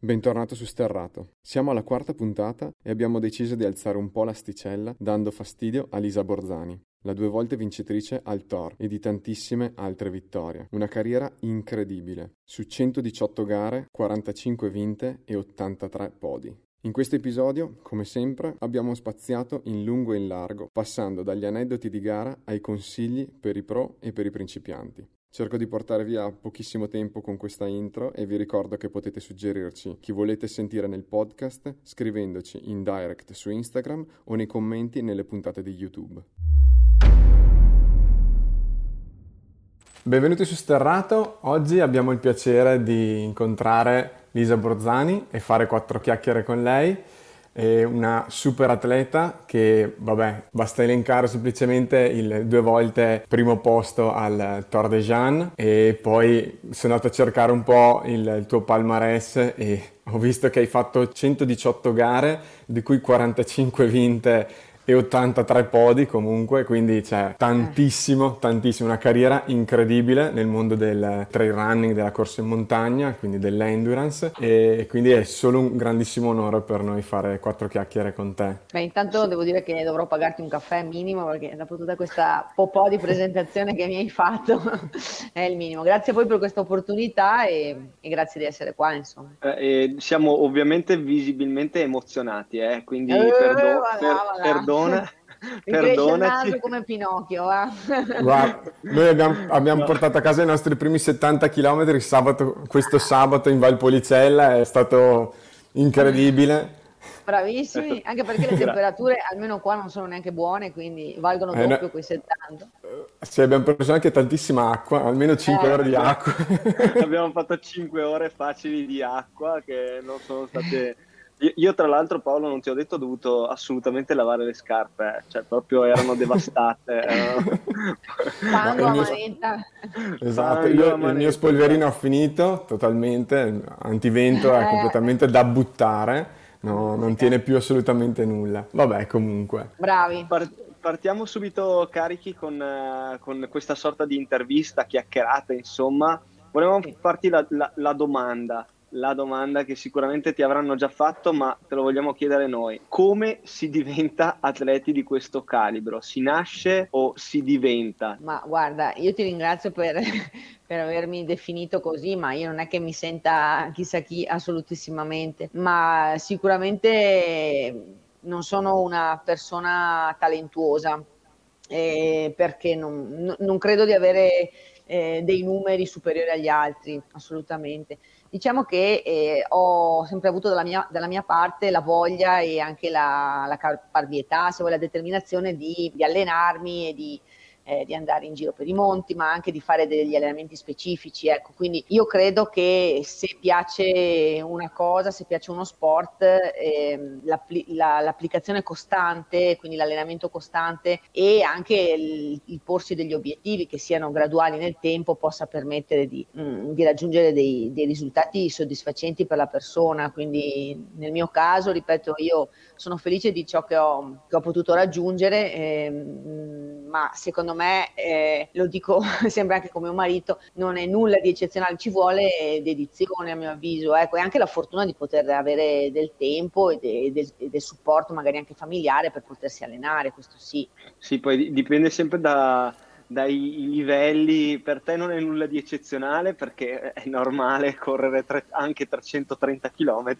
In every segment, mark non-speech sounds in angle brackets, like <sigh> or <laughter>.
Bentornato su Sterrato. Siamo alla quarta puntata e abbiamo deciso di alzare un po' l'asticella dando fastidio a Lisa Borzani, la due volte vincitrice al Thor e di tantissime altre vittorie. Una carriera incredibile. Su 118 gare, 45 vinte e 83 podi. In questo episodio, come sempre, abbiamo spaziato in lungo e in largo, passando dagli aneddoti di gara ai consigli per i pro e per i principianti. Cerco di portare via pochissimo tempo con questa intro e vi ricordo che potete suggerirci chi volete sentire nel podcast scrivendoci in direct su Instagram o nei commenti nelle puntate di YouTube. Benvenuti su Sterrato, oggi abbiamo il piacere di incontrare Lisa Borzani e fare quattro chiacchiere con lei è una super atleta che, vabbè, basta elencare semplicemente il due volte primo posto al Tour de Jeanne e poi sono andato a cercare un po' il, il tuo palmarès e ho visto che hai fatto 118 gare, di cui 45 vinte e 83 podi comunque, quindi c'è tantissimo, tantissimo, una carriera incredibile nel mondo del trail running, della corsa in montagna, quindi dell'endurance e quindi è solo un grandissimo onore per noi fare quattro chiacchiere con te. Beh, intanto devo dire che dovrò pagarti un caffè minimo perché dopo tutta questa po' di presentazione che mi hai fatto <laughs> è il minimo. Grazie a voi per questa opportunità e, e grazie di essere qua, insomma. Eh, siamo ovviamente visibilmente emozionati, eh, quindi eh, perdo- per, perdona. <laughs> Perdonaci. come Pinocchio. Eh? <laughs> Guarda, noi abbiamo, abbiamo no. portato a casa i nostri primi 70 km sabato, questo sabato in Valpolicella, è stato incredibile. Bravissimi, anche perché le <laughs> temperature almeno qua non sono neanche buone, quindi valgono eh, doppio no. quei 70. Sì, abbiamo preso anche tantissima acqua, almeno 5 eh, ore di acqua. abbiamo fatto 5 ore facili di acqua che non sono state io, io, tra l'altro Paolo non ti ho detto ho dovuto assolutamente lavare le scarpe, eh. cioè proprio erano devastate. Fango a manetta. Esatto, io il mio spolverino ho finito totalmente, antivento è eh. completamente da buttare, no, non tiene più assolutamente nulla. Vabbè comunque. Bravi. partiamo subito carichi con, uh, con, questa sorta di intervista, chiacchierata insomma. Volevamo farti la, la, la domanda la domanda che sicuramente ti avranno già fatto, ma te lo vogliamo chiedere noi. Come si diventa atleti di questo calibro? Si nasce o si diventa? Ma guarda, io ti ringrazio per, <laughs> per avermi definito così, ma io non è che mi senta chissà chi assolutissimamente, ma sicuramente non sono una persona talentuosa. Eh, perché non, non, credo di avere eh, dei numeri superiori agli altri, assolutamente. Diciamo che eh, ho sempre avuto dalla mia, dalla mia, parte la voglia e anche la, la caparbietà, se vuoi la determinazione di, di allenarmi e di eh, di andare in giro per i monti, ma anche di fare degli allenamenti specifici. Ecco. Quindi io credo che se piace una cosa, se piace uno sport, eh, la, l'applicazione costante, quindi l'allenamento costante e anche il, il, porsi degli obiettivi che siano graduali nel tempo possa permettere di, mh, mm, di raggiungere dei, dei risultati soddisfacenti per la persona. Quindi nel mio caso, ripeto, io sono felice di ciò che ho, che ho potuto raggiungere, eh, ma secondo me, eh, lo dico <laughs> sempre anche come un marito, non è nulla di eccezionale, ci vuole dedizione a mio avviso, ecco, e anche la fortuna di poter avere del tempo e, de, del, e del supporto magari anche familiare per potersi allenare, questo sì. Sì, poi dipende sempre da dai livelli, per te non è nulla di eccezionale perché è normale correre tre, anche 330 km,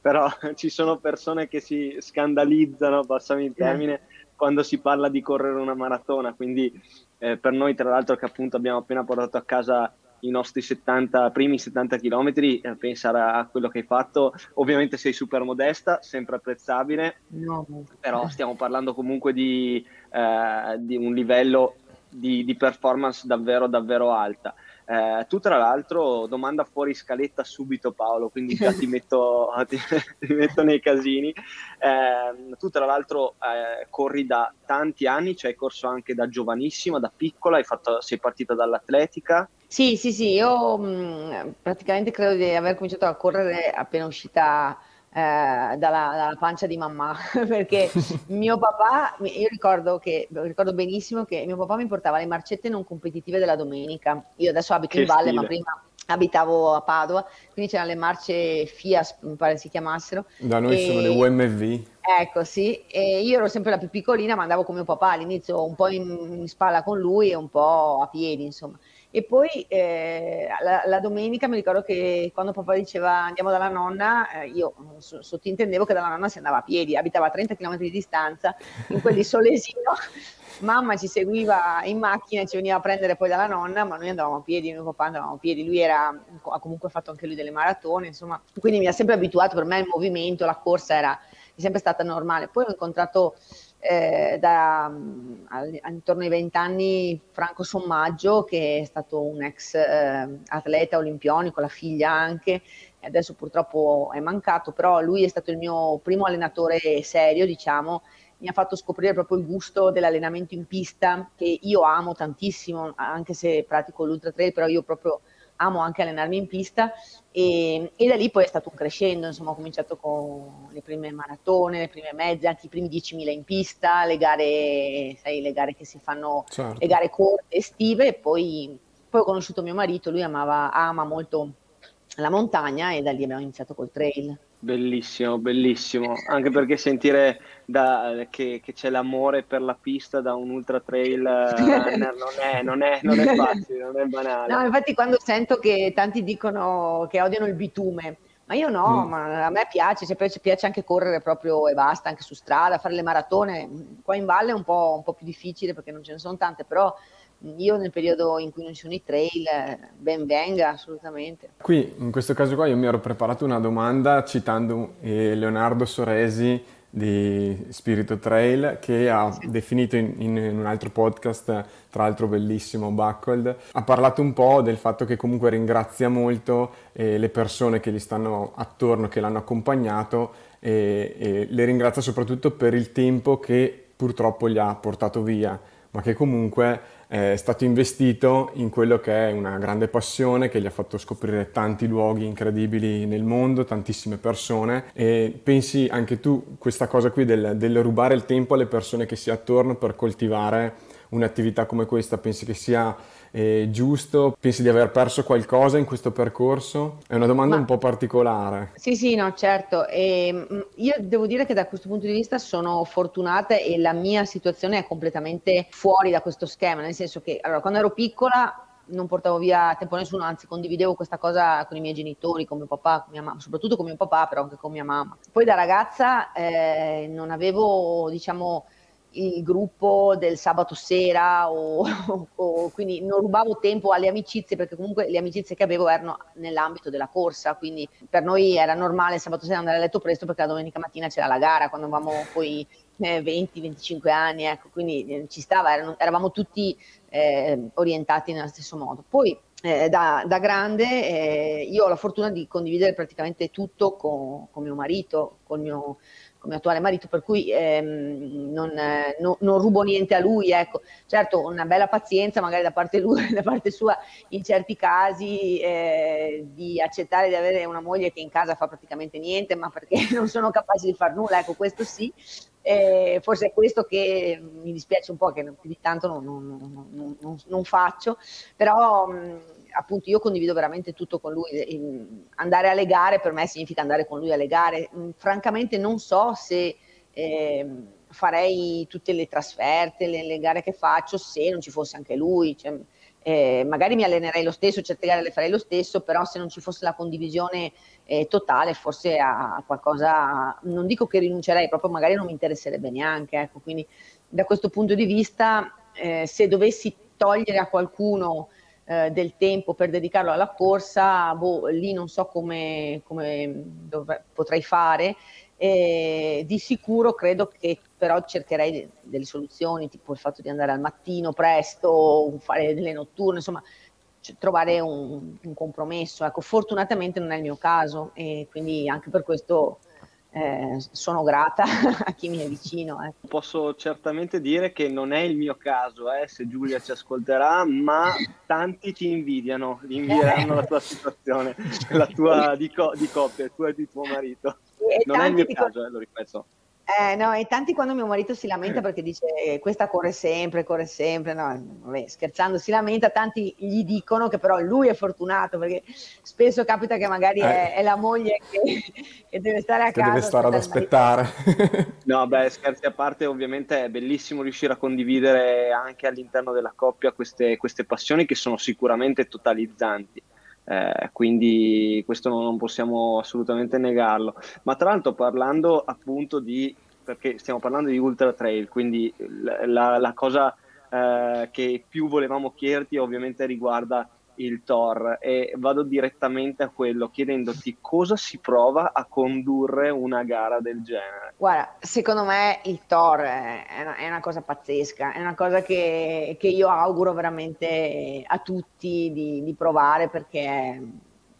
però <laughs> ci sono persone che si scandalizzano, passami in termine, quando si parla di correre una maratona, quindi eh, per noi tra l'altro che appunto abbiamo appena portato a casa i nostri 70, primi 70 km, eh, pensare a quello che hai fatto, ovviamente sei super modesta, sempre apprezzabile, no. però stiamo parlando comunque di, eh, di un livello di, di performance davvero davvero alta. Eh, tu tra l'altro domanda fuori scaletta subito Paolo, quindi già ti <laughs> metto, ti, ti metto nei casini. Eh, tu tra l'altro eh, corri da tanti anni, cioè hai corso anche da giovanissima, da piccola, fatto, sei partita dall'atletica. Sì, sì, sì, io mh, praticamente credo di aver cominciato a correre appena uscita dalla, dalla, pancia di mamma <laughs> perché <laughs> mio papà, io ricordo, che, ricordo benissimo che mio papà mi portava le marcette non competitive della domenica. Io adesso abito che in valle, stile. ma prima abitavo a Padova, quindi c'erano le marce FIAS, mi pare si chiamassero. Da noi e... sono le UMV. Ecco, sì, e io ero sempre la più piccolina, ma andavo con mio papà all'inizio un po' in, in spalla con lui e un po' a piedi, insomma. E poi eh, la, la, domenica mi ricordo che quando papà diceva andiamo dalla nonna, eh, io sottintendevo che dalla nonna si andava a piedi, abitava a 30 km di distanza, in quel di <laughs> Solesino. Mamma ci seguiva in macchina, ci veniva a prendere poi dalla nonna, ma noi andavamo a piedi, mio papà andavamo a piedi, lui era, ha comunque fatto anche lui delle maratone, insomma, quindi mi ha sempre abituato, per me il movimento, la corsa era sempre stata normale. Poi ho incontrato eh, da, intorno ai vent'anni Franco Sommaggio, che è stato un ex eh, atleta olimpionico, la figlia anche, adesso purtroppo è mancato, però lui è stato il mio primo allenatore serio, diciamo, mi ha fatto scoprire proprio il gusto dell'allenamento in pista, che io amo tantissimo, anche se pratico l'ultra trail, però io proprio amo anche allenarmi in pista e, e, da lì poi è stato un crescendo, insomma ho cominciato con le prime maratone, le prime mezze, anche i primi 10.000 in pista, le gare, sai, le gare che si fanno, certo. le gare corte, estive e poi, poi ho conosciuto mio marito, lui amava, ama molto la montagna e da lì abbiamo iniziato col trail. Bellissimo, bellissimo, anche perché sentire da, che, che, c'è l'amore per la pista da un ultra trail <laughs> runner non è, non, è, non è facile, non è banale. No, infatti quando sento che tanti dicono che odiano il bitume, ma io no, mm. ma a me piace, cioè, piace anche correre proprio e basta, anche su strada, fare le maratone, qua in valle è un po', un po' più difficile perché non ce ne sono tante, però io nel periodo in cui non ci sono i trail, ben venga assolutamente. Qui, in questo caso qua, io mi ero preparato una domanda citando eh, Leonardo Soresi di Spirito Trail che ha sì. definito in, in, un altro podcast, tra l'altro bellissimo, Buckled, ha parlato un po' del fatto che comunque ringrazia molto eh, le persone che gli stanno attorno, che l'hanno accompagnato e, e le ringrazia soprattutto per il tempo che purtroppo gli ha portato via, ma che comunque è stato investito in quello che è una grande passione che gli ha fatto scoprire tanti luoghi incredibili nel mondo, tantissime persone. E pensi anche tu questa cosa qui del, del rubare il tempo alle persone che si attorno per coltivare un'attività come questa, pensi che sia eh, giusto? Pensi di aver perso qualcosa in questo percorso? È una domanda Ma, un po' particolare. Sì, sì, no, certo. E, ehm, io devo dire che da questo punto di vista sono fortunata e la mia situazione è completamente fuori da questo schema, nel senso che allora, quando ero piccola non portavo via tempo a nessuno, anzi condividevo questa cosa con i miei genitori, con mio papà, con mia mamma, soprattutto con mio papà, però anche con mia mamma. Poi da ragazza eh, non avevo, diciamo, il gruppo del sabato sera o, <laughs> o, quindi non rubavo tempo alle amicizie perché comunque le amicizie che avevo erano nell'ambito della corsa quindi per noi era normale il sabato sera andare a letto presto perché la domenica mattina c'era la gara quando avevamo poi eh, 20-25 anni ecco quindi eh, ci stava erano, eravamo tutti eh, orientati nello stesso modo. Poi eh, da, da, grande eh, io ho la fortuna di condividere praticamente tutto con, con mio marito, con mio come attuale marito, per cui ehm, non, eh, no, non, rubo niente a lui. Ecco. Certo, una bella pazienza magari da parte, lui, <laughs> da parte sua in certi casi eh, di accettare di avere una moglie che in casa fa praticamente niente, ma perché <laughs> non sono capaci di far nulla, ecco questo sì. Eh, forse è questo che mi dispiace un po', che più di tanto non, non, non faccio, però... Mh, appunto io condivido veramente tutto con lui, andare alle gare per me significa andare con lui alle gare, mm, francamente non so se eh, farei tutte le trasferte, le, le, gare che faccio se non ci fosse anche lui, cioè, eh, magari mi allenerei lo stesso, certe gare le farei lo stesso, però se non ci fosse la condivisione eh, totale forse a, qualcosa, non dico che rinuncerei, proprio magari non mi interesserebbe neanche, ecco, quindi da questo punto di vista eh, se dovessi togliere a qualcuno eh, del tempo per dedicarlo alla corsa, boh, lì non so come, come dovre- potrei fare. E di sicuro credo che però cercherei delle soluzioni, tipo il fatto di andare al mattino presto, fare delle notturne, insomma, cioè, trovare un, un, compromesso. Ecco, fortunatamente non è il mio caso e quindi anche per questo eh, sono grata <laughs> a chi mi è vicino. Eh. Posso certamente dire che non è il mio caso, eh, se Giulia ci ascolterà, ma tanti ti invidiano, ti invidieranno la tua situazione, la tua di, co- di coppia, tua e di tuo marito. <laughs> E non è il mio caso, eh, lo ripeto. Eh, no, e tanti quando mio marito si lamenta perché dice eh, questa corre sempre, corre sempre, no, vabbè, scherzando si lamenta, tanti gli dicono che però lui è fortunato perché spesso capita che magari eh. è, è, la moglie che, che, deve stare a che casa. Deve stare ad aspettare. no, beh, scherzi a parte, ovviamente è bellissimo riuscire a condividere anche all'interno della coppia queste, queste passioni che sono sicuramente totalizzanti. Eh, quindi questo non, possiamo assolutamente negarlo. Ma tra l'altro parlando appunto di, perché stiamo parlando di ultra trail, quindi la, la cosa eh, che più volevamo chiederti ovviamente riguarda il Thor e vado direttamente a quello chiedendoti cosa si prova a condurre una gara del genere. Guarda, secondo me il Thor è una, è una cosa pazzesca, è una cosa che, che, io auguro veramente a tutti di, di provare perché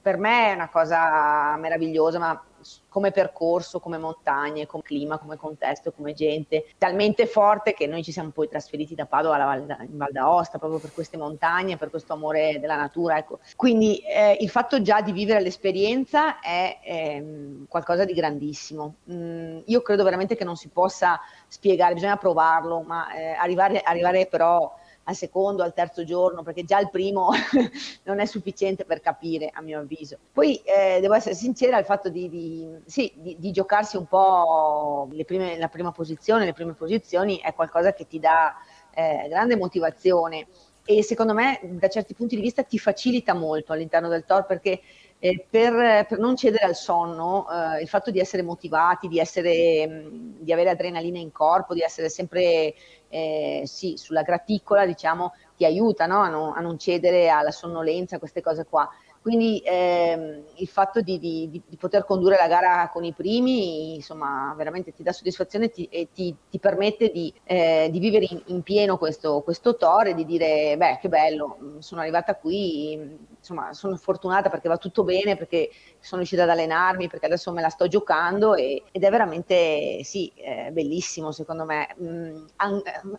per me è una cosa meravigliosa, ma come percorso, come montagne, come clima, come contesto, come gente, talmente forte che noi ci siamo poi trasferiti da Padova alla Val, in Val d'Aosta proprio per queste montagne, per questo amore della natura. Ecco. Quindi eh, il fatto già di vivere l'esperienza è eh, qualcosa di grandissimo. Mm, io credo veramente che non si possa spiegare, bisogna provarlo, ma eh, arrivare, arrivare però al secondo, al terzo giorno, perché già il primo <laughs> non è sufficiente per capire, a mio avviso. Poi eh, devo essere sincera, il fatto di, di, sì, di, di giocarsi un po' prime, la prima posizione, le prime posizioni, è qualcosa che ti dà eh, grande motivazione e secondo me da certi punti di vista ti facilita molto all'interno del TOR perché eh, per, per, non cedere al sonno, eh, il fatto di essere motivati, di, essere, mh, di, avere adrenalina in corpo, di essere sempre eh, sì, sulla graticola, diciamo, ti aiuta no? a, non, a, non, cedere alla sonnolenza, queste cose qua. Quindi ehm, il fatto di, di, di, poter condurre la gara con i primi, insomma, veramente ti dà soddisfazione ti, e ti, ti, permette di, eh, di vivere in, in, pieno questo, questo e di dire, beh, che bello, sono arrivata qui, insomma, sono fortunata perché va tutto bene, perché sono riuscita ad allenarmi, perché adesso me la sto giocando e, ed è veramente, sì, eh, bellissimo secondo me. Mm,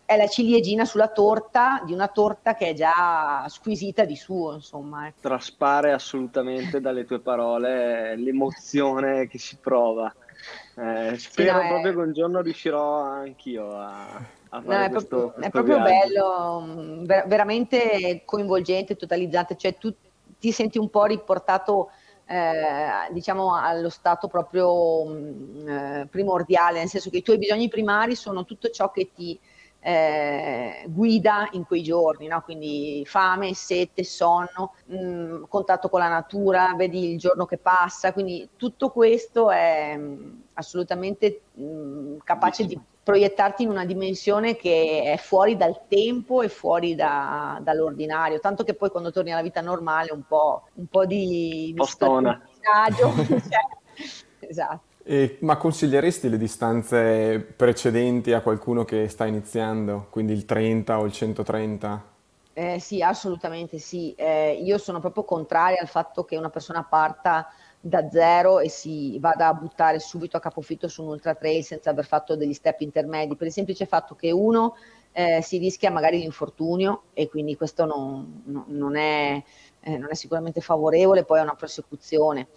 è la ciliegina sulla torta di una torta che è già squisita di suo, insomma. Eh. Traspare assolutamente <laughs> dalle tue parole l'emozione che si prova. Eh, spero sì, no, proprio è... che un giorno riuscirò anch'io a, No, è, questo, proprio, questo è proprio bello, mm, ver- veramente coinvolgente, totalizzante, cioè tu ti senti un po' riportato eh, diciamo allo stato proprio mh, mm, eh, primordiale, nel senso che i tuoi bisogni primari sono tutto ciò che ti eh, guida in quei giorni, no? quindi fame, sete, sonno, mh, mm, contatto con la natura, vedi il giorno che passa, quindi tutto questo è mh, mm, assolutamente mh, capace di proiettarti in una dimensione che è fuori dal tempo e fuori da, dall'ordinario, tanto che poi quando torni alla vita normale un po', un po di, di disagio. <laughs> cioè, esatto. E, ma consiglieresti le distanze precedenti a qualcuno che sta iniziando, quindi il 30 o il 130? Eh, sì, assolutamente sì. Eh, io sono proprio contraria al fatto che una persona parta da zero e si vada a buttare subito a capofitto su un ultra trail senza aver fatto degli step intermedi, per il semplice fatto che uno eh, si rischia magari l'infortunio e quindi questo non, non, è, eh, non, è, sicuramente favorevole, poi è una prosecuzione.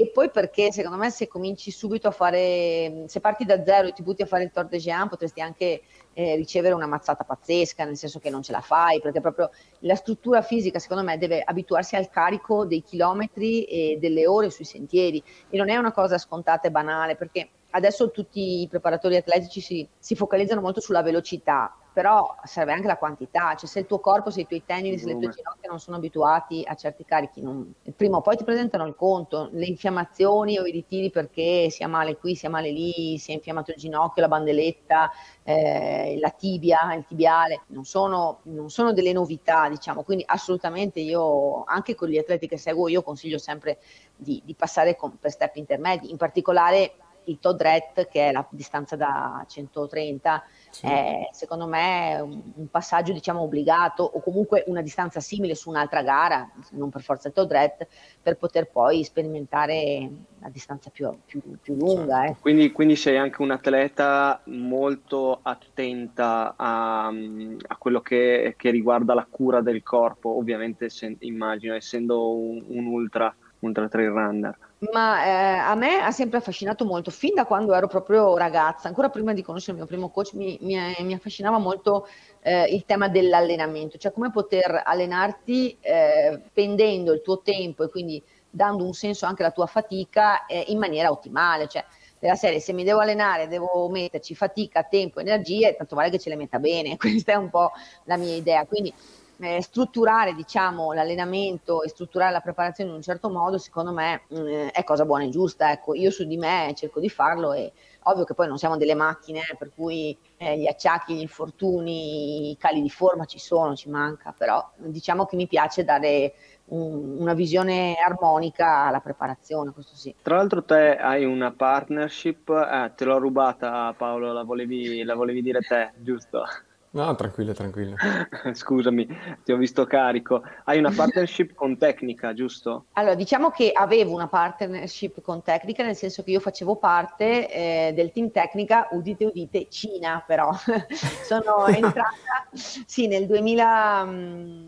E poi perché secondo me se cominci subito a fare, se parti da zero e ti butti a fare il Tour de Géant potresti anche eh, ricevere una mazzata pazzesca, nel senso che non ce la fai, perché proprio la struttura fisica secondo me deve abituarsi al carico dei chilometri e delle ore sui sentieri. E non è una cosa scontata e banale perché adesso tutti i preparatori atletici si, si focalizzano molto sulla velocità, però serve anche la quantità, cioè se il tuo corpo, se i tuoi tendini, se le tue ginocchia non sono abituati a certi carichi, non... prima o poi ti presentano il conto, le infiammazioni o i ritiri perché sia male qui, sia male lì, si è infiammato il ginocchio, la bandeletta, eh, la tibia, il tibiale, non sono, non sono delle novità, diciamo, quindi assolutamente io, anche con gli atleti che seguo, io consiglio sempre di, di passare con, per step intermedi, in particolare il Todret, che è la distanza da 130, sì. è secondo me un, un, passaggio diciamo obbligato o comunque una distanza simile su un'altra gara, non per forza il Todret, per poter poi sperimentare la distanza più, più, più lunga. Certo. Eh. Quindi, quindi, sei anche un atleta molto attenta a, a quello che, che, riguarda la cura del corpo, ovviamente se, immagino essendo un, un ultra, ultra trail runner. Ma eh, a me ha sempre affascinato molto, fin da quando ero proprio ragazza, ancora prima di conoscere il mio primo coach, mi, mi, mi affascinava molto eh, il tema dell'allenamento, cioè come poter allenarti eh, spendendo il tuo tempo e quindi dando un senso anche alla tua fatica eh, in maniera ottimale. Cioè, della serie, se mi devo allenare, devo metterci fatica, tempo, energie, tanto vale che ce le metta bene. <laughs> Questa è un po' la mia idea. Quindi eh, strutturare diciamo, l'allenamento e strutturare la preparazione in un certo modo, secondo me mh, mm, è cosa buona e giusta. Ecco, io su di me cerco di farlo e ovvio che poi non siamo delle macchine, eh, per cui eh, gli acciacchi, gli infortuni, i cali di forma ci sono, ci manca, però diciamo che mi piace dare un, una visione armonica alla preparazione, questo sì. Tra l'altro te hai una partnership, eh, te l'ho rubata Paolo, la volevi, la volevi dire te, giusto? No, tranquillo, tranquillo. <laughs> Scusami, ti ho visto carico. Hai una <laughs> partnership con Tecnica, giusto? Allora, diciamo che avevo una partnership con Tecnica, nel senso che io facevo parte eh, del team Tecnica, udite udite, Cina però. <laughs> sono entrata, sì, nel 2000,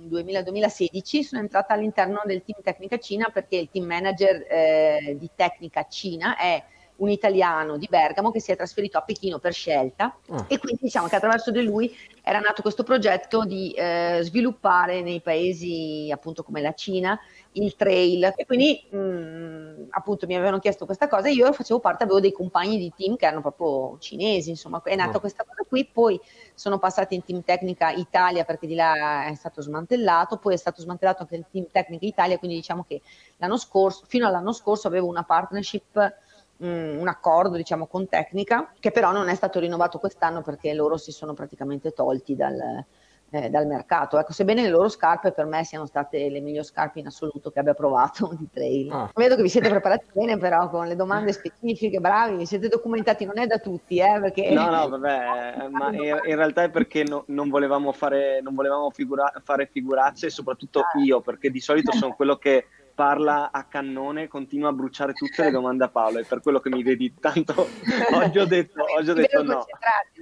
2000, 2016 sono entrata all'interno del team Tecnica Cina perché il team manager eh, di Tecnica Cina è un italiano di Bergamo che si è trasferito a Pechino per scelta oh. e quindi diciamo che attraverso di lui era nato questo progetto di eh, sviluppare nei paesi appunto come la Cina il trail e quindi mh, mm, appunto mi avevano chiesto questa cosa e io facevo parte, avevo dei compagni di team che erano proprio cinesi, insomma è nata oh. questa cosa qui, poi sono passati in team tecnica Italia perché di là è stato smantellato, poi è stato smantellato anche il team tecnica Italia, quindi diciamo che l'anno scorso, fino all'anno scorso avevo una partnership un accordo diciamo con Tecnica che però non è stato rinnovato quest'anno perché loro si sono praticamente tolti dal, eh, dal mercato. Ecco, sebbene le loro scarpe per me siano state le migliori scarpe in assoluto che abbia provato di trail. Ah. Vedo che vi siete preparati bene però con le domande specifiche, bravi, vi siete documentati, non è da tutti, eh, perché... No, no, vabbè, <laughs> ma in, in, realtà è perché no, non volevamo, fare, non volevamo figura, fare figuracce, soprattutto ah. io, perché di solito sono quello che parla a cannone, continua a bruciare tutte le domande a Paolo, è per quello che mi vedi tanto. <laughs> oggi ho detto, oggi ho detto no.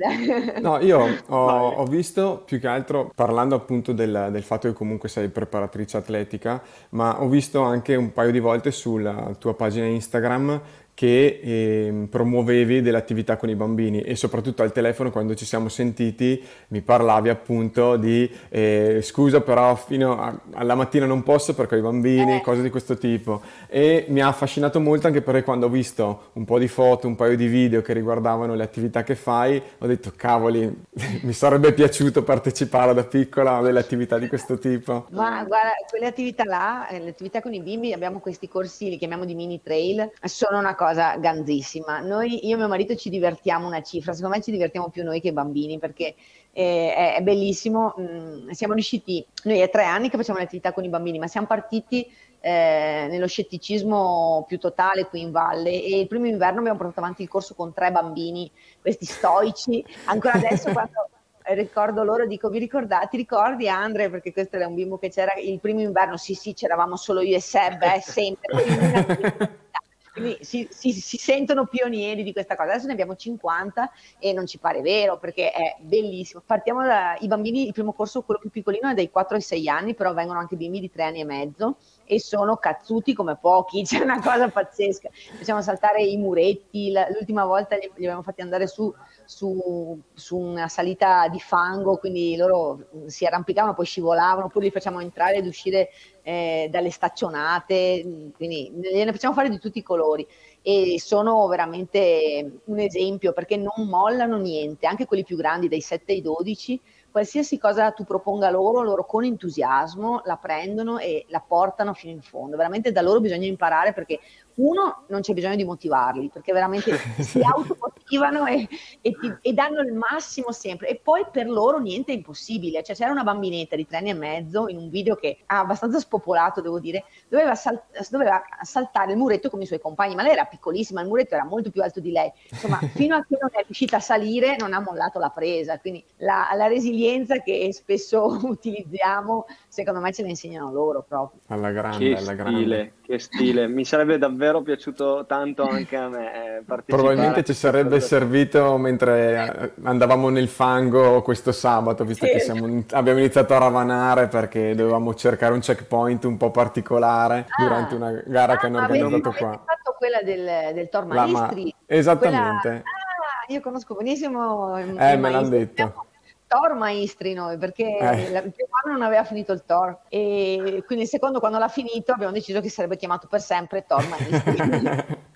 <laughs> No, io ho, ho, visto più che altro, parlando appunto del, del, fatto che comunque sei preparatrice atletica, ma ho visto anche un paio di volte sulla tua pagina Instagram che eh, promuovevi delle attività con i bambini e soprattutto al telefono quando ci siamo sentiti mi parlavi appunto di eh, scusa però fino a, alla mattina non posso perché ho i bambini, eh. cose di questo tipo e mi ha affascinato molto anche perché quando ho visto un po' di foto, un paio di video che riguardavano le attività che fai ho detto cavoli <laughs> mi sarebbe piaciuto partecipare da piccola a delle attività di questo tipo. Ma guarda, quelle attività là, eh, le attività con i bimbi, abbiamo questi corsi, li chiamiamo di mini trail, sono una cosa cosa ganzissima. Noi, io e mio marito ci divertiamo una cifra, secondo me ci divertiamo più noi che i bambini perché eh, è, è, bellissimo. Mm, siamo riusciti, noi è tre anni che facciamo le attività con i bambini, ma siamo partiti eh, nello scetticismo più totale qui in valle e il primo inverno abbiamo portato avanti il corso con tre bambini, questi stoici. Ancora adesso <laughs> quando ricordo loro, dico, vi ricordate, ti ricordi Andre? Perché questo era un bimbo che c'era il primo inverno, sì sì, c'eravamo solo io e Seb, eh, sempre. <laughs> Quindi si, si, si, sentono pionieri di questa cosa. Adesso ne abbiamo 50 e non ci pare vero perché è bellissimo. Partiamo dai bambini, il primo corso, quello più piccolino, è dai 4 ai 6 anni, però vengono anche bimbi di 3 anni e mezzo e sono cazzuti come pochi, <laughs> c'è una cosa pazzesca. Facciamo saltare i muretti, l'ultima volta li, li abbiamo fatti andare su su, su, una salita di fango, quindi loro si arrampicavano, poi scivolavano, poi li facciamo entrare ed uscire eh, dalle staccionate, quindi ne facciamo fare di tutti i colori e sono veramente un esempio perché non mollano niente, anche quelli più grandi dai 7 ai 12 qualsiasi cosa tu proponga loro, loro con entusiasmo la prendono e la portano fino in fondo. Veramente da loro bisogna imparare perché uno non c'è bisogno di motivarli perché veramente si <laughs> automotivano e, e, ti, e, danno il massimo sempre. E poi per loro niente è impossibile. Cioè c'era una bambinetta di tre anni e mezzo in un video che ha abbastanza spopolato devo dire doveva, sal- doveva saltare il muretto con i suoi compagni ma lei era piccolissima il muretto era molto più alto di lei. Insomma <laughs> fino a che non è riuscita a salire non ha mollato la presa. Quindi la, la resilienza che spesso <laughs> utilizziamo secondo me ce la insegnano loro proprio alla grande che alla stile, grande che stile mi sarebbe davvero piaciuto tanto anche a me. Eh, Probabilmente ci sarebbe è servito mentre andavamo nel fango questo sabato, visto sì. che siamo, abbiamo iniziato a ravanare perché dovevamo cercare un checkpoint un po' particolare ah. durante una gara ah, che hanno organizzato qua. Hai fatto quella del, del Tor Maestri? Ma... Esattamente. Quella... Ah, io conosco benissimo il, eh, me l'hanno detto. Tor maestri noi perché eh. il primo anno non aveva finito il Tor e quindi il secondo quando l'ha finito abbiamo deciso che sarebbe chiamato per sempre Tor maestri <laughs>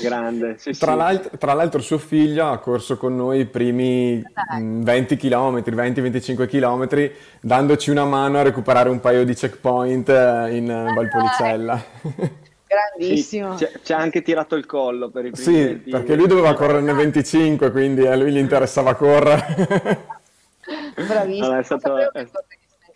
Grande. Sì, tra, sì. l'altro, tra, l'altro, suo figlio ha corso con noi i primi 20 km, 20-25 km, dandoci una mano a recuperare un paio di checkpoint eh, in ah, Valpolicella. <laughs> Grandissimo. Sì, ci ha anche tirato il collo per i primi Sì, 20. perché lui doveva correrne 25, quindi a lui gli interessava correre. <laughs> Bravissimo. No, è stato, è,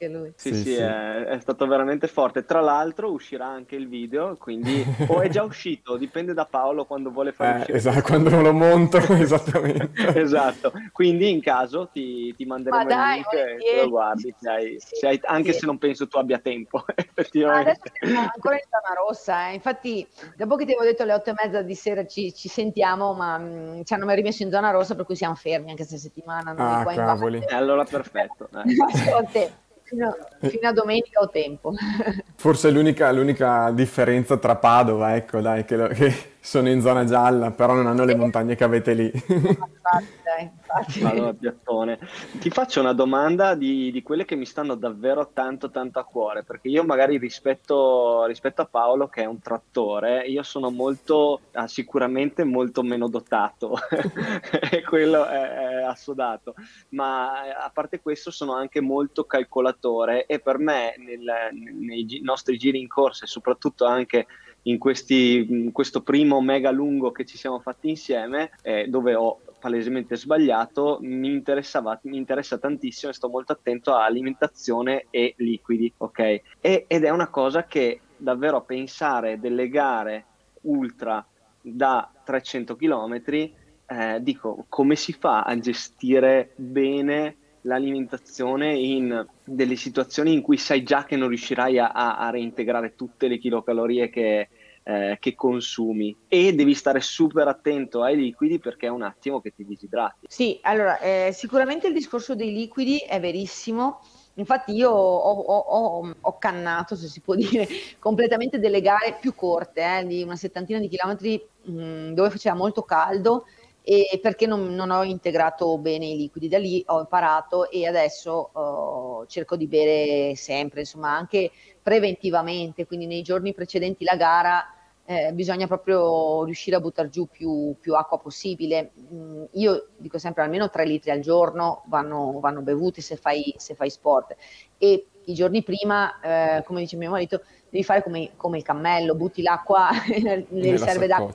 anche lui. Sì, sì, sì, sì. È, è, stato veramente forte. Tra l'altro uscirà anche il video, quindi <laughs> o è già uscito, dipende da Paolo quando vuole fare eh, uscire. Esatto, quando lo monto, <laughs> esattamente. <laughs> esatto, quindi in caso ti, ti manderemo dai, il link e lo guardi, se hai, se hai, anche se non penso tu abbia tempo, effettivamente. adesso siamo ancora in zona rossa, eh. infatti dopo che ti avevo detto alle otto e mezza di sera ci, ci sentiamo, ma mh, mm, ci hanno rimesso in zona rossa per cui siamo fermi anche se settimana. Ah, qua cavoli. In allora perfetto. Eh. Fino, fino, a domenica ho tempo. <laughs> Forse l'unica, l'unica differenza tra Padova, ecco dai, che, lo, che sono in zona gialla, però non hanno le montagne che avete lì. Infatti, Vado a piattone. Ti faccio una domanda di, di, quelle che mi stanno davvero tanto tanto a cuore, perché io magari rispetto, rispetto a Paolo che è un trattore, io sono molto, ah, sicuramente molto meno dotato, <laughs> e quello è, è assodato, ma a parte questo sono anche molto calcolatore e per me nel, nei nostri giri in corsa e soprattutto anche in, questi, in questo primo mega lungo che ci siamo fatti insieme, eh, dove ho palesemente sbagliato, mi, interessava, mi interessa tantissimo e sto molto attento a alimentazione e liquidi, ok? E, ed è una cosa che davvero pensare delle gare ultra da 300 km, eh, dico come si fa a gestire bene l'alimentazione in delle situazioni in cui sai già che non riuscirai a, a reintegrare tutte le chilocalorie che, eh, che, consumi e devi stare super attento ai liquidi perché è un attimo che ti disidrati. Sì, allora eh, sicuramente il discorso dei liquidi è verissimo. Infatti io ho, ho, ho, ho, cannato, se si può dire, <laughs> completamente delle gare più corte, eh, di una settantina di chilometri mh, mm, dove faceva molto caldo e perché non, non, ho integrato bene i liquidi. Da lì ho imparato e adesso uh, cerco di bere sempre, insomma anche preventivamente, quindi nei giorni precedenti la gara eh, bisogna proprio riuscire a buttare giù più, più acqua possibile. Mm, io dico sempre almeno 3 litri al giorno vanno, vanno bevuti se fai, se fai, sport e i giorni prima, eh, come dice mio marito, devi fare come, come il cammello, butti l'acqua <laughs> nelle riserve d'acqua,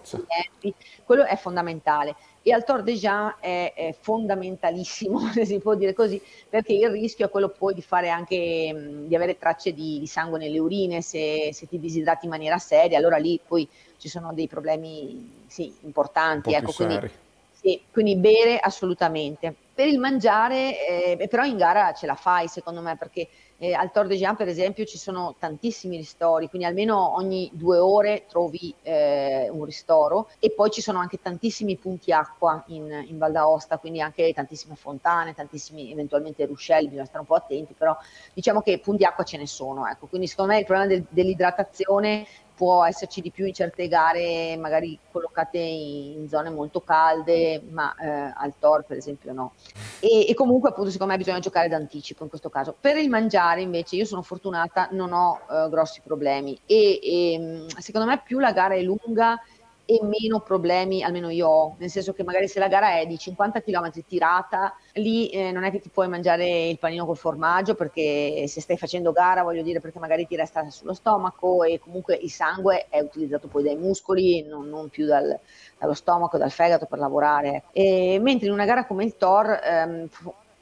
quello è fondamentale e al Tor de Jean è, è, fondamentalissimo, <laughs> se si può dire così, perché il rischio è quello poi di fare anche, mh, di avere tracce di, di, sangue nelle urine, se, se, ti disidrati in maniera seria, allora lì poi ci sono dei problemi sì, importanti. Ecco, quindi, sì, quindi bere assolutamente. Per il mangiare, eh, però in gara ce la fai secondo me, perché eh, al Tor de Jean, per esempio, ci sono tantissimi ristori, quindi almeno ogni due ore trovi eh, un ristoro e poi ci sono anche tantissimi punti acqua in, in Val d'Aosta, quindi anche tantissime fontane, tantissimi eventualmente ruscelli, bisogna stare un po' attenti, però diciamo che punti acqua ce ne sono. Ecco. Quindi secondo me il problema del, dell'idratazione può esserci di più in certe gare magari collocate in, zone molto calde, ma eh, al Tor per esempio no. E, e, comunque appunto secondo me bisogna giocare d'anticipo in questo caso. Per il mangiare invece io sono fortunata, non ho eh, grossi problemi e, e secondo me più la gara è lunga e meno problemi, almeno io ho, nel senso che magari se la gara è di 50 km tirata, lì eh, non è che ti puoi mangiare il panino col formaggio perché se stai facendo gara, voglio dire, perché magari ti resta sullo stomaco e comunque il sangue è utilizzato poi dai muscoli, non, non più dal, dallo stomaco, dal fegato per lavorare. E, mentre in una gara come il Thor, ehm,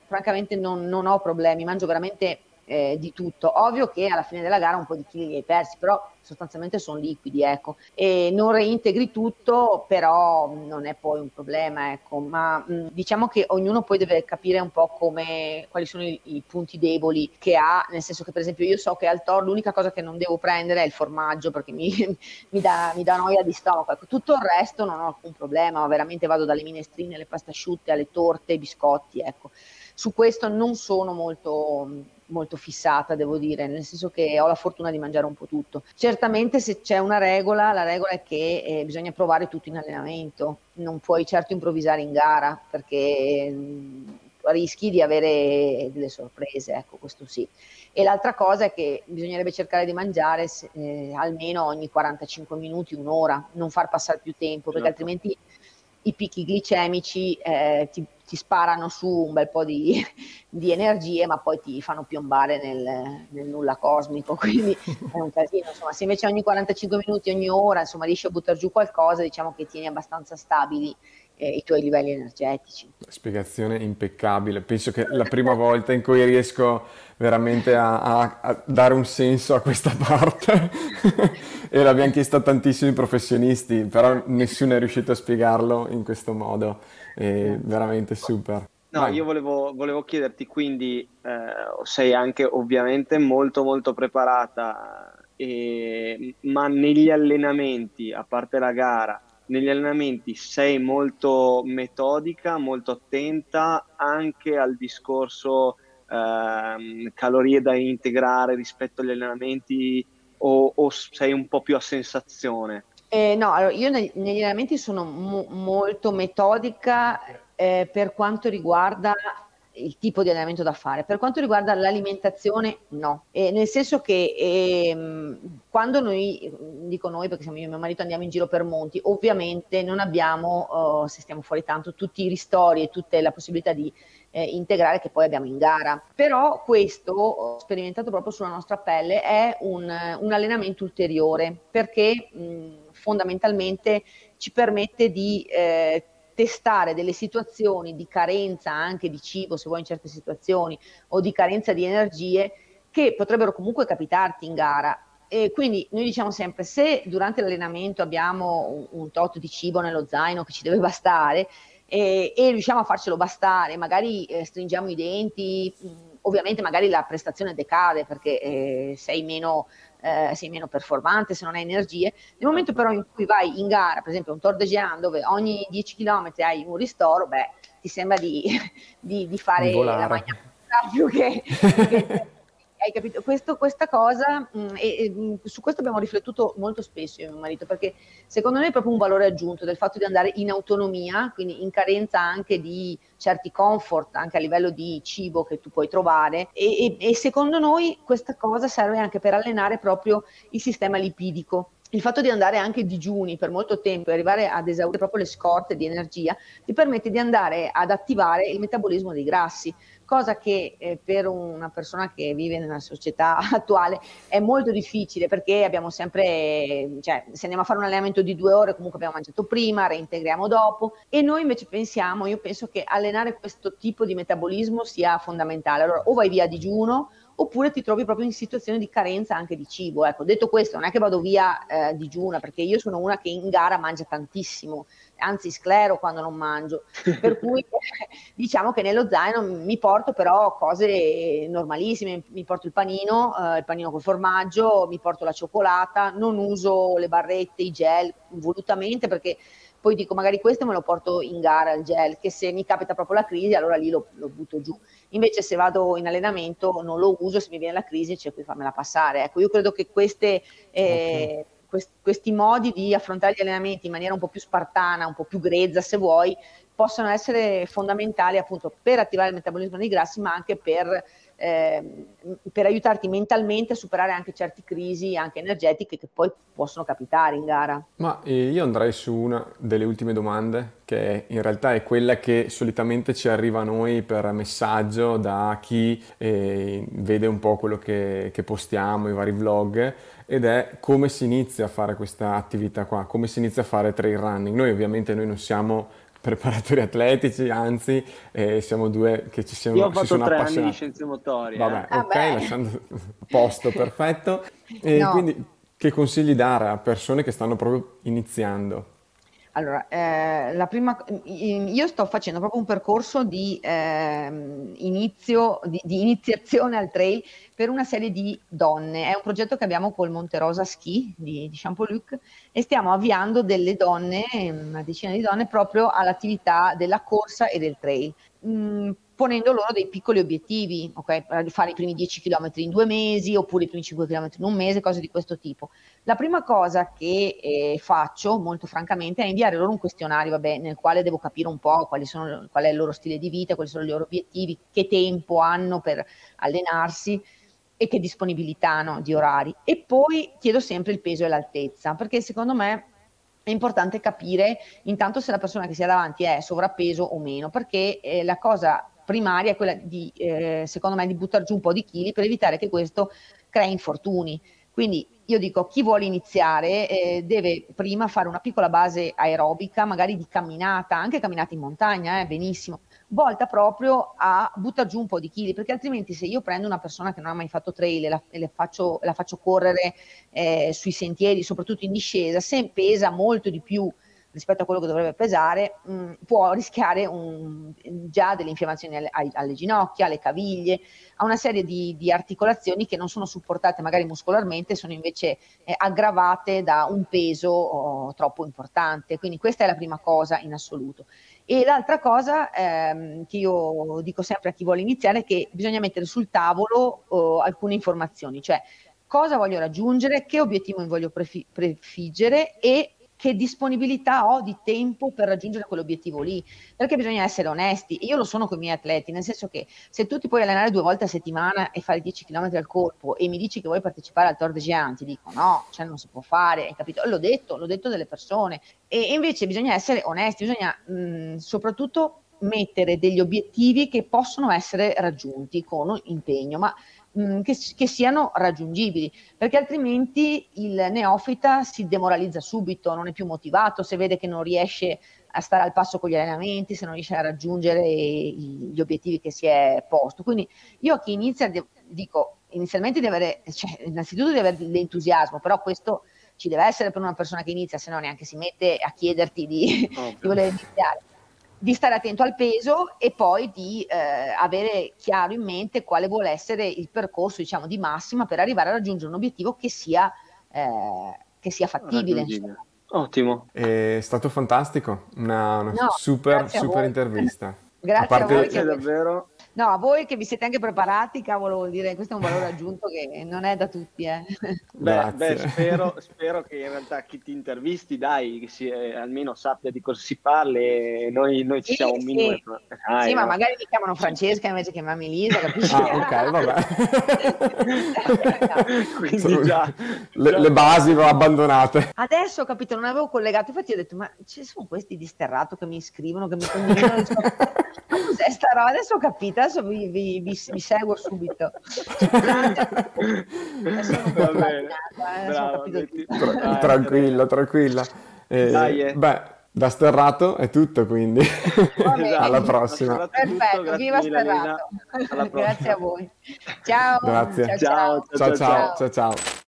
francamente non, non ho problemi, mangio veramente eh, di tutto. Ovvio che alla fine della gara un po' di chili li hai persi, però sostanzialmente sono liquidi, ecco. E non reintegri tutto, però non è poi un problema, ecco. Ma mh, diciamo che ognuno poi deve capire un po' come, quali sono i, i, punti deboli che ha, nel senso che per esempio io so che al Tor l'unica cosa che non devo prendere è il formaggio perché mi, <laughs> mi, dà, mi dà, noia di stomaco. Ecco, tutto il resto non ho alcun problema, veramente vado dalle minestrine alle pasta asciutte, alle torte, ai biscotti, ecco. Su questo non sono molto molto fissata, devo dire, nel senso che ho la fortuna di mangiare un po' tutto. Certamente se c'è una regola, la regola è che eh, bisogna provare tutto in allenamento, non puoi certo improvvisare in gara perché mh, mm, rischi di avere delle sorprese, ecco, questo sì. E l'altra cosa è che bisognerebbe cercare di mangiare eh, almeno ogni 45 minuti, un'ora, non far passare più tempo, perché certo. altrimenti i picchi glicemici eh, ti, ti, sparano su un bel po' di, <laughs> di, energie, ma poi ti fanno piombare nel, nel, nulla cosmico, <laughs> quindi è un casino. Insomma, se invece ogni 45 minuti, ogni ora, insomma, riesci a buttare giù qualcosa, diciamo che tieni abbastanza stabili eh, i tuoi livelli energetici. Spiegazione impeccabile. Penso che la <laughs> prima volta in cui riesco veramente a, a, a dare un senso a questa parte e l'abbiamo chiesto a tantissimi professionisti, però nessuno è riuscito a spiegarlo in questo modo. È veramente super. No, Vai. io volevo, volevo, chiederti quindi, eh, sei anche ovviamente molto molto preparata, e, ma negli allenamenti, a parte la gara, negli allenamenti sei molto metodica, molto attenta anche al discorso eh, calorie da integrare rispetto agli allenamenti o, o, sei un po' più a sensazione? Eh, no, allora io negli, negli allenamenti sono mo- molto metodica eh, per quanto riguarda il tipo di allenamento da fare. Per quanto riguarda l'alimentazione, no. Eh, nel senso che ehm, quando noi, dico noi perché siamo io e mio marito andiamo in giro per monti, ovviamente non abbiamo, oh, se stiamo fuori tanto, tutti i ristori e tutta la possibilità di eh, integrare che poi abbiamo in gara. Però questo, sperimentato proprio sulla nostra pelle, è un, un allenamento ulteriore perché mh, fondamentalmente ci permette di... Eh, testare delle situazioni di carenza anche di cibo, se vuoi in certe situazioni, o di carenza di energie che potrebbero comunque capitarti in gara. E quindi noi diciamo sempre, se durante l'allenamento abbiamo un, tot di cibo nello zaino che ci deve bastare e, e riusciamo a farcelo bastare, magari eh, stringiamo i denti, mh, ovviamente magari la prestazione decade perché eh, sei meno eh, sei meno performante, se non hai energie. Nel momento però in cui vai in gara, per esempio un Tour de Géant dove ogni 10 km hai un ristoro, beh, ti sembra di, <laughs> di, di fare di la magna più che, <laughs> che hai capito? Questo, questa cosa, mh, mm, e, e, mm, su questo abbiamo riflettuto molto spesso io e mio marito, perché secondo noi è proprio un valore aggiunto del fatto di andare in autonomia, quindi in carenza anche di certi comfort, anche a livello di cibo che tu puoi trovare, e, e secondo noi questa cosa serve anche per allenare proprio il sistema lipidico il fatto di andare anche digiuni per molto tempo e arrivare ad esaurire proprio le scorte di energia ti permette di andare ad attivare il metabolismo dei grassi cosa che eh, per una persona che vive nella società <laughs> attuale è molto difficile perché abbiamo sempre, cioè se andiamo a fare un allenamento di due ore comunque abbiamo mangiato prima, reintegriamo dopo. E noi invece pensiamo, io penso che allenare questo tipo di metabolismo sia fondamentale, allora o vai via a digiuno oppure ti trovi proprio in situazione di carenza anche di cibo. Ecco, detto questo, non è che vado via eh, digiuna, perché io sono una che in gara mangia tantissimo, anzi sclero quando non mangio, <laughs> per cui <laughs> diciamo che nello zaino mi porto però cose normalissime, mi porto il panino, eh, il panino col formaggio, mi porto la cioccolata, non uso le barrette, i gel volutamente perché poi dico magari questo me lo porto in gara il gel, che se mi capita proprio la crisi allora lì lo, lo butto giù. Invece se vado in allenamento non lo uso, se mi viene la crisi cerco di farmela passare. Ecco, io credo che queste... Eh, okay questi modi di affrontare gli allenamenti in maniera un po' più spartana, un po' più grezza se vuoi, possono essere fondamentali appunto per attivare il metabolismo dei grassi, ma anche per, eh, per aiutarti mentalmente a superare anche certe crisi anche energetiche che poi possono capitare in gara. Ma eh, io andrei su una delle ultime domande, che in realtà è quella che solitamente ci arriva a noi per messaggio da chi eh, vede un po' quello che, che postiamo, i vari vlog ed è come si inizia a fare questa attività qua, come si inizia a fare trail running. Noi ovviamente noi non siamo preparatori atletici, anzi eh, siamo due che ci siamo Io ho fatto tre anni di scienze motorie. Vabbè, eh. ok, Vabbè. lasciando posto, perfetto. E No. quindi che consigli dare a persone che stanno proprio iniziando? Allora, eh, la prima, io sto facendo proprio un percorso di, ehm, inizio, di, di iniziazione al trail per una serie di donne. È un progetto che abbiamo col Monterosa Ski di, di Champoluc e stiamo avviando delle donne, una decina di donne, proprio all'attività della corsa e del trail. Mm, ponendo loro dei piccoli obiettivi, ok? Per Fare i primi 10 km in due mesi oppure i primi 5 km in un mese, cose di questo tipo. La prima cosa che eh, faccio, molto francamente, è inviare loro un questionario, vabbè, nel quale devo capire un po' sono, qual è il loro stile di vita, quali sono i loro obiettivi, che tempo hanno per allenarsi e che disponibilità hanno di orari. E poi chiedo sempre il peso e l'altezza, perché secondo me è importante capire intanto se la persona che si ha davanti è sovrappeso o meno, perché eh, la cosa primaria è quella di, eh, secondo me, di buttare giù un po' di chili per evitare che questo crei infortuni. Quindi io dico, chi vuole iniziare eh, deve prima fare una piccola base aerobica, magari di camminata, anche camminata in montagna, eh, benissimo, volta proprio a buttare giù un po' di chili, perché altrimenti se io prendo una persona che non ha mai fatto trail e la, e le faccio, la faccio correre eh, sui sentieri, soprattutto in discesa, se pesa molto di più rispetto a quello che dovrebbe pesare, mh, può <laughs> rischiare un, già delle infiammazioni alle, alle, ginocchia, alle caviglie, a una serie di, di, articolazioni che non sono supportate magari muscolarmente, sono invece eh, aggravate da un peso oh, troppo importante. Quindi questa è la prima cosa in assoluto. E l'altra cosa ehm, che io dico sempre a chi vuole iniziare è che bisogna mettere sul tavolo oh, alcune informazioni, cioè cosa voglio raggiungere, che obiettivo mi voglio prefi- prefiggere e che disponibilità ho di tempo per raggiungere quell'obiettivo lì, perché bisogna essere onesti. Io lo sono con i miei atleti, nel senso che se tu ti puoi allenare due volte a settimana e fare 10 km al corpo e mi dici che vuoi partecipare al Tour de Géant, ti dico no, cioè non si può fare, hai capito? L'ho detto, l'ho detto delle persone. E invece bisogna essere onesti, bisogna mh, soprattutto mettere degli obiettivi che possono essere raggiunti con impegno, ma che, che, siano raggiungibili, perché altrimenti il neofita si demoralizza subito, non è più motivato, se vede che non riesce a stare al passo con gli allenamenti, se non riesce a raggiungere gli obiettivi che si è posto. Quindi io a chi inizia dico inizialmente di avere, cioè, innanzitutto di avere l'entusiasmo, però questo ci deve essere per una persona che inizia, se no neanche si mette a chiederti di, di voler iniziare di stare attento al peso e poi di eh, avere chiaro in mente quale vuole essere il percorso diciamo, di massima per arrivare a raggiungere un obiettivo che sia, eh, che sia fattibile. Ottimo. È stato fantastico, una, una no, super, super intervista. <laughs> Grazie a, parte... a voi. Che... davvero. No, a voi che vi siete anche preparati, cavolo, vuol dire questo è un valore aggiunto che non è da tutti. Eh. Beh, beh spero, spero, che in realtà chi ti intervisti, dai, che si, eh, almeno sappia di cosa si parla e noi, noi ci sì, siamo un sì. minimo. Ah, sì, ma magari mi chiamano Francesca invece che mamma Elisa, capisci? Ah, ok, vabbè. <laughs> Quindi Sono... già, le, già... le, basi va abbandonate. Adesso ho capito, non avevo collegato, infatti ho detto, ma ci sono questi di sterrato che mi scrivono, che mi condividono. <laughs> cos'è sta roba? Adesso ho capito, adesso vi, vi, vi, vi seguo subito. Va bene, bravo, Tra- tranquilla, tranquilla. Eh, Dai, eh. Beh, da sterrato è tutto, quindi bene. alla prossima. Perfetto, Grazie viva mille, sterrato. <laughs> Grazie a voi. Ciao. Grazie. ciao. Ciao, ciao, ciao, ciao. ciao.